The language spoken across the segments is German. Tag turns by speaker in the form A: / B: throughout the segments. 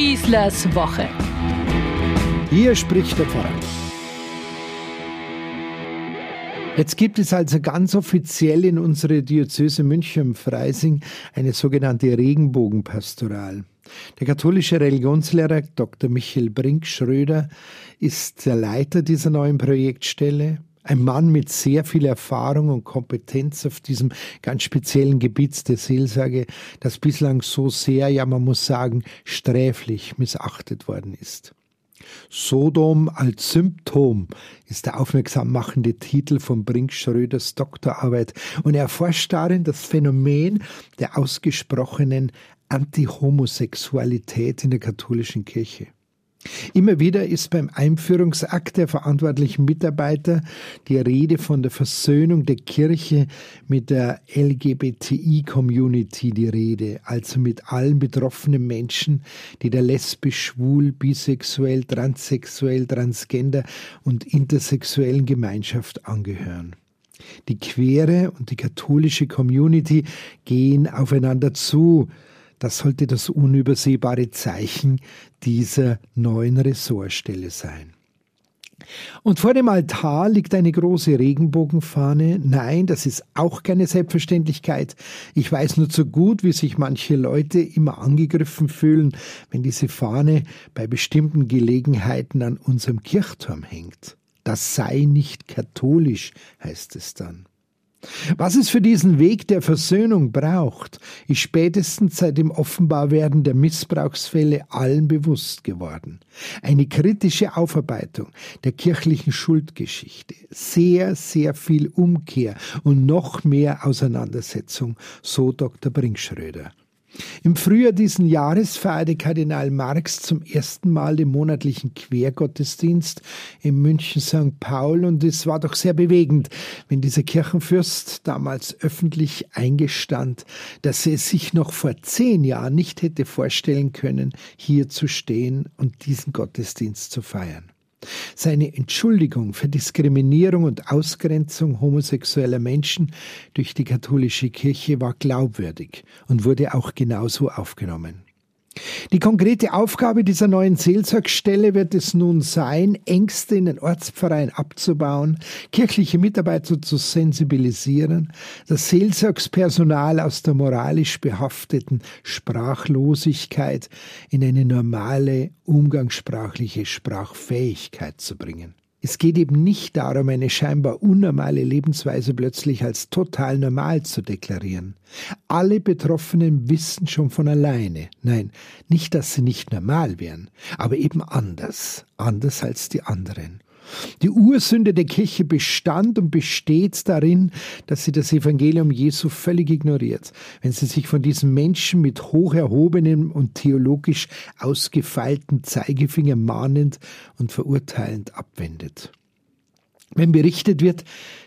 A: Schießlers Woche.
B: Hier spricht der Pfarrer. Jetzt gibt es also ganz offiziell in unserer Diözese München-Freising eine sogenannte Regenbogenpastoral. Der katholische Religionslehrer Dr. Michael Brink-Schröder ist der Leiter dieser neuen Projektstelle. Ein Mann mit sehr viel Erfahrung und Kompetenz auf diesem ganz speziellen Gebiet der Seelsorge, das bislang so sehr, ja man muss sagen, sträflich missachtet worden ist. Sodom als Symptom ist der aufmerksam machende Titel von Brink Schröders Doktorarbeit und er erforscht darin das Phänomen der ausgesprochenen Antihomosexualität in der katholischen Kirche. Immer wieder ist beim Einführungsakt der verantwortlichen Mitarbeiter die Rede von der Versöhnung der Kirche mit der LGBTI-Community die Rede, also mit allen betroffenen Menschen, die der lesbisch, schwul, bisexuell, transsexuell, transgender und intersexuellen Gemeinschaft angehören. Die queere und die katholische Community gehen aufeinander zu, das sollte das unübersehbare Zeichen dieser neuen Ressortstelle sein. Und vor dem Altar liegt eine große Regenbogenfahne. Nein, das ist auch keine Selbstverständlichkeit. Ich weiß nur zu gut, wie sich manche Leute immer angegriffen fühlen, wenn diese Fahne bei bestimmten Gelegenheiten an unserem Kirchturm hängt. Das sei nicht katholisch, heißt es dann. Was es für diesen Weg der Versöhnung braucht, ist spätestens seit dem Offenbarwerden der Missbrauchsfälle allen bewusst geworden. Eine kritische Aufarbeitung der kirchlichen Schuldgeschichte, sehr, sehr viel Umkehr und noch mehr Auseinandersetzung, so Dr. Brinkschröder. Im Frühjahr diesen Jahres feierte Kardinal Marx zum ersten Mal den monatlichen Quergottesdienst in München St. Paul und es war doch sehr bewegend, wenn dieser Kirchenfürst damals öffentlich eingestand, dass er sich noch vor zehn Jahren nicht hätte vorstellen können, hier zu stehen und diesen Gottesdienst zu feiern. Seine Entschuldigung für Diskriminierung und Ausgrenzung homosexueller Menschen durch die katholische Kirche war glaubwürdig und wurde auch genauso aufgenommen. Die konkrete Aufgabe dieser neuen Seelsorgstelle wird es nun sein, Ängste in den Ortspfarreien abzubauen, kirchliche Mitarbeiter zu sensibilisieren, das Seelsorgspersonal aus der moralisch behafteten Sprachlosigkeit in eine normale umgangssprachliche Sprachfähigkeit zu bringen. Es geht eben nicht darum, eine scheinbar unnormale Lebensweise plötzlich als total normal zu deklarieren. Alle Betroffenen wissen schon von alleine, nein, nicht, dass sie nicht normal wären, aber eben anders, anders als die anderen. Die Ursünde der Kirche bestand und besteht darin, dass sie das Evangelium Jesu völlig ignoriert, wenn sie sich von diesen Menschen mit hoch erhobenem und theologisch ausgefeilten Zeigefinger mahnend und verurteilend abwendet. Wenn berichtet wird,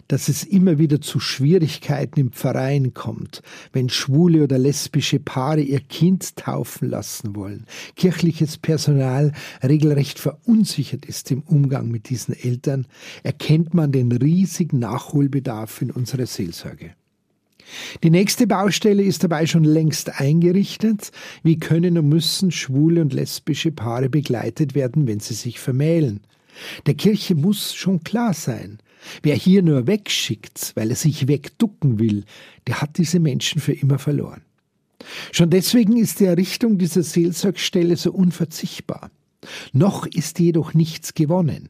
B: dass es immer wieder zu Schwierigkeiten im Verein kommt, wenn schwule oder lesbische Paare ihr Kind taufen lassen wollen, kirchliches Personal regelrecht verunsichert ist im Umgang mit diesen Eltern, erkennt man den riesigen Nachholbedarf in unserer Seelsorge. Die nächste Baustelle ist dabei schon längst eingerichtet. Wie können und müssen schwule und lesbische Paare begleitet werden, wenn sie sich vermählen? Der Kirche muss schon klar sein, wer hier nur wegschickt, weil er sich wegducken will, der hat diese Menschen für immer verloren. Schon deswegen ist die Errichtung dieser Seelsorgstelle so unverzichtbar. Noch ist jedoch nichts gewonnen.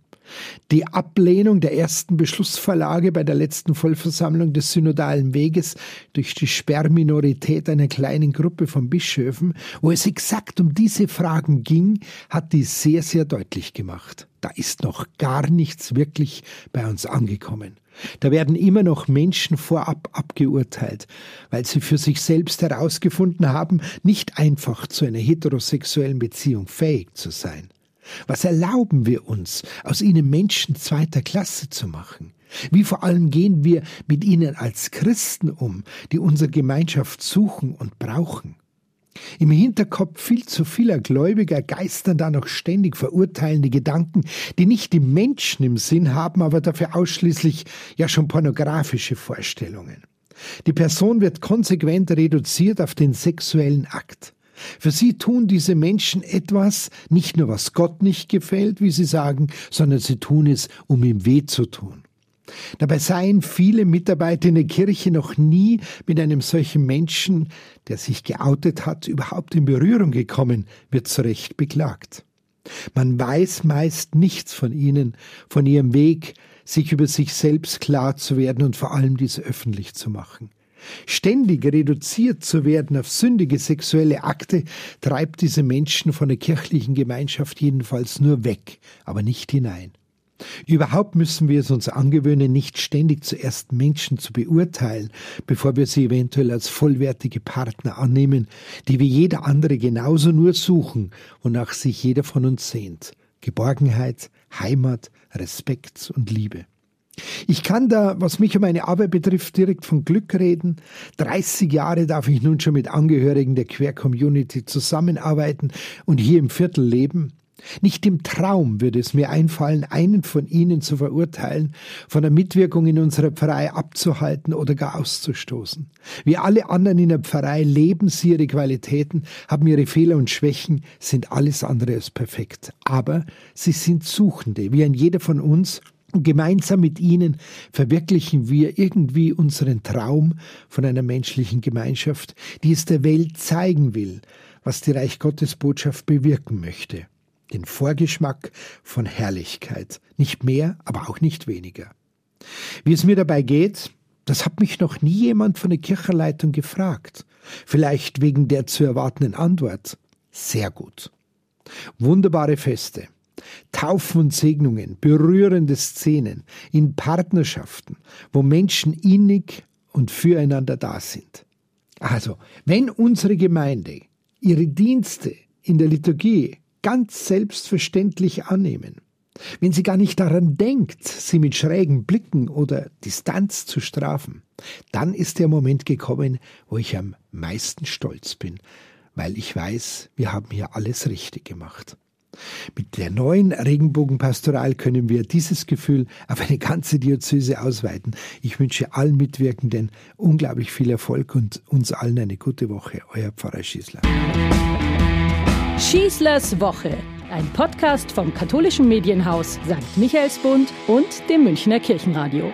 B: Die Ablehnung der ersten Beschlussvorlage bei der letzten Vollversammlung des synodalen Weges durch die Sperrminorität einer kleinen Gruppe von Bischöfen, wo es exakt um diese Fragen ging, hat die sehr, sehr deutlich gemacht. Da ist noch gar nichts wirklich bei uns angekommen. Da werden immer noch Menschen vorab abgeurteilt, weil sie für sich selbst herausgefunden haben, nicht einfach zu einer heterosexuellen Beziehung fähig zu sein. Was erlauben wir uns, aus ihnen Menschen zweiter Klasse zu machen? Wie vor allem gehen wir mit ihnen als Christen um, die unsere Gemeinschaft suchen und brauchen? Im Hinterkopf viel zu vieler Gläubiger geistern da noch ständig verurteilende Gedanken, die nicht die Menschen im Sinn haben, aber dafür ausschließlich ja schon pornografische Vorstellungen. Die Person wird konsequent reduziert auf den sexuellen Akt. Für sie tun diese Menschen etwas, nicht nur was Gott nicht gefällt, wie sie sagen, sondern sie tun es, um ihm weh zu tun. Dabei seien viele Mitarbeiter in der Kirche noch nie mit einem solchen Menschen, der sich geoutet hat, überhaupt in Berührung gekommen, wird zu Recht beklagt. Man weiß meist nichts von ihnen, von ihrem Weg, sich über sich selbst klar zu werden und vor allem dies öffentlich zu machen. Ständig reduziert zu werden auf sündige sexuelle Akte treibt diese Menschen von der kirchlichen Gemeinschaft jedenfalls nur weg, aber nicht hinein. Überhaupt müssen wir es uns angewöhnen, nicht ständig zuerst Menschen zu beurteilen, bevor wir sie eventuell als vollwertige Partner annehmen, die wie jeder andere genauso nur suchen, wonach sich jeder von uns sehnt. Geborgenheit, Heimat, Respekt und Liebe. Ich kann da, was mich und meine Arbeit betrifft, direkt von Glück reden. 30 Jahre darf ich nun schon mit Angehörigen der Queer Community zusammenarbeiten und hier im Viertel leben. Nicht im Traum würde es mir einfallen, einen von ihnen zu verurteilen, von der Mitwirkung in unserer Pfarrei abzuhalten oder gar auszustoßen. Wie alle anderen in der Pfarrei leben sie ihre Qualitäten, haben ihre Fehler und Schwächen, sind alles andere als perfekt. Aber sie sind Suchende, wie ein jeder von uns, gemeinsam mit ihnen verwirklichen wir irgendwie unseren Traum von einer menschlichen Gemeinschaft, die es der Welt zeigen will, was die Reich Gottes Botschaft bewirken möchte den Vorgeschmack von Herrlichkeit. Nicht mehr, aber auch nicht weniger. Wie es mir dabei geht, das hat mich noch nie jemand von der Kirchenleitung gefragt. Vielleicht wegen der zu erwartenden Antwort. Sehr gut. Wunderbare Feste. Taufen und Segnungen, berührende Szenen in Partnerschaften, wo Menschen innig und füreinander da sind. Also, wenn unsere Gemeinde ihre Dienste in der Liturgie ganz selbstverständlich annehmen. Wenn sie gar nicht daran denkt, sie mit schrägen Blicken oder Distanz zu strafen, dann ist der Moment gekommen, wo ich am meisten stolz bin, weil ich weiß, wir haben hier alles richtig gemacht. Mit der neuen Regenbogenpastoral können wir dieses Gefühl auf eine ganze Diözese ausweiten. Ich wünsche allen Mitwirkenden unglaublich viel Erfolg und uns allen eine gute Woche. Euer Pfarrer Schießler.
A: Schießlers Woche, ein Podcast vom katholischen Medienhaus St. Michaelsbund und dem Münchner Kirchenradio.